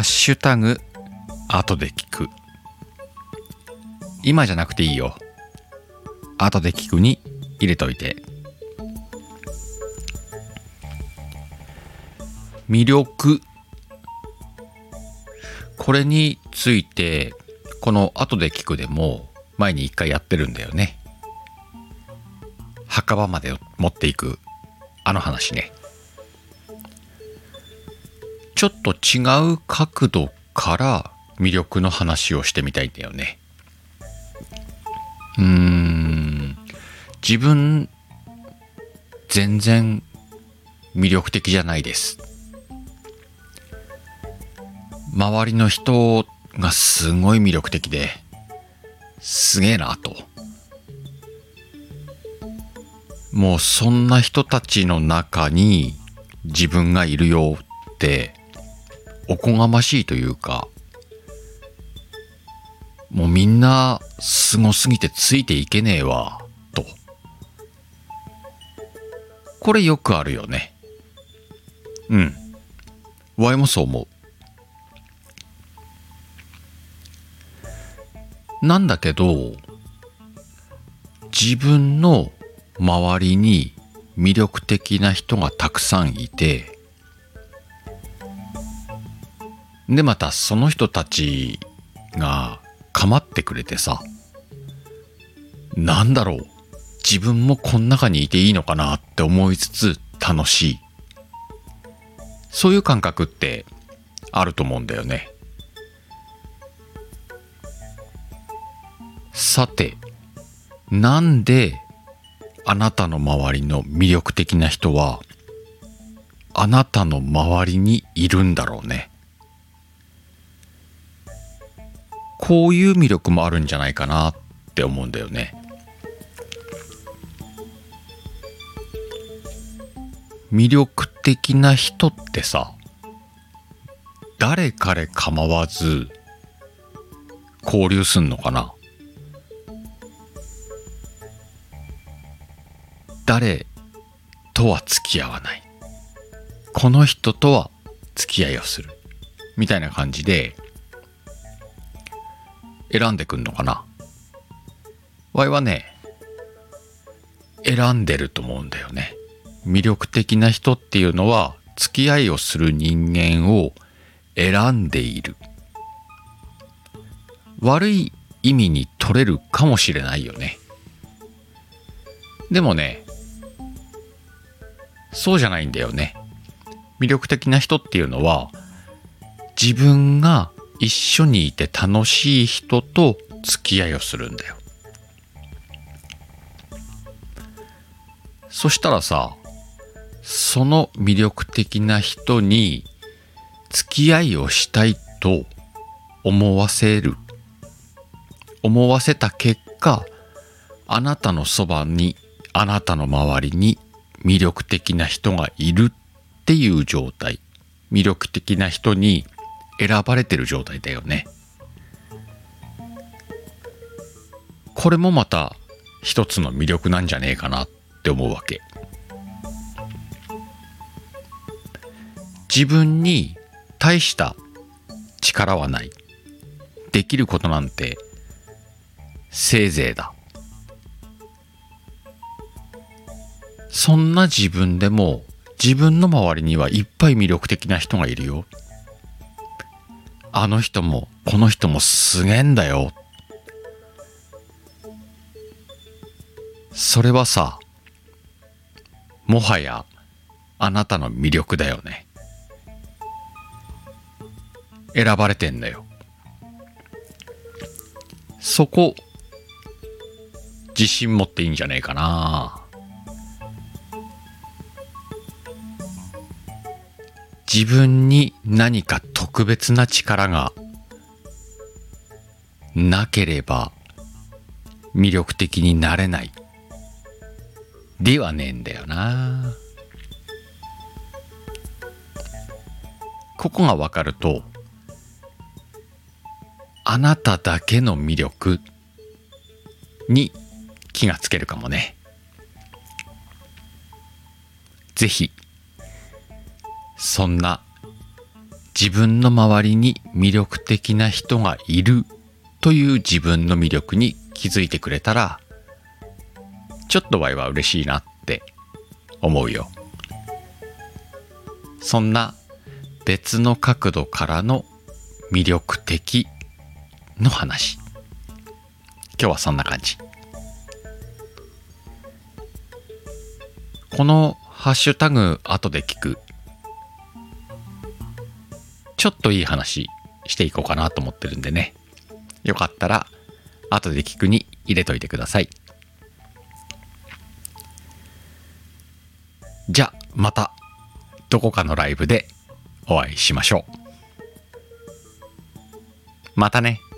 ハッシュタグ後で聞く。今じゃなくていいよ。後で聞くに入れといて。魅力。これについてこの後で聞くでも前に一回やってるんだよね。墓場まで持っていく。あの話ね。ちょっと違う角度から魅力の話をしてみたいんだよね。うーん。自分全然魅力的じゃないです。周りの人がすごい魅力的ですげえなと。もうそんな人たちの中に自分がいるよっておこがましいというかもうみんなすごすぎてついていけねえわと。これよくあるよね。うん。ワイもそう思う。なんだけど自分の周りに魅力的な人がたくさんいてでまたその人たちが構ってくれてさなんだろう自分もこの中にいていいのかなって思いつつ楽しい。そういう感覚ってあると思うんだよね。さてなんであなたの周りの魅力的な人はあなたの周りにいるんだろうね。こういう魅力もあるんじゃないかなって思うんだよね。魅力的な人ってさ誰彼構わず交流すんのかな？誰とは付き合わない？この人とは付き合いをする？みたいな感じで選んでくんのかな？わいはね選んでると思うんだよね。魅力的な人っていうのは付き合いをする人間を選んでいる。悪い意味に取れるかもしれないよね。でもねそうじゃないんだよね。魅力的な人っていうのは自分が一緒にいて楽しい人と付き合いをするんだよ。そしたらさその魅力的な人に付き合いをしたいと思わせる。思わせた結果あなたのそばにあなたの周りに魅力的な人がいるっていう状態。魅力的な人に選ばれてる状態だよね。これもまた一つの魅力なんじゃねえかなって思うわけ。自分に大した力はない。できることなんてせいぜいだ。そんな自分でも自分の周りにはいっぱい魅力的な人がいるよ。あの人もこの人もすげえんだよ。それはさ、もはやあなたの魅力だよね。選ばれてんだよ。そこ、自信持っていいんじゃねえかな。自分に何か特別な力がなければ魅力的になれないではねえんだよな。ここが分かるとあなただけの魅力に気がつけるかもね。ぜひそんな自分の周りに魅力的な人がいるという自分の魅力に気づいてくれたらちょっとワイは嬉しいなって思うよ。そんな別の角度からの魅力的の話。今日はそんな感じ。このハッシュタグ後で聞くちょっといい話していこうかなと思ってるんでね。よかったら後で聞くに入れといてください。じゃあまたどこかのライブでお会いしましょう。またね「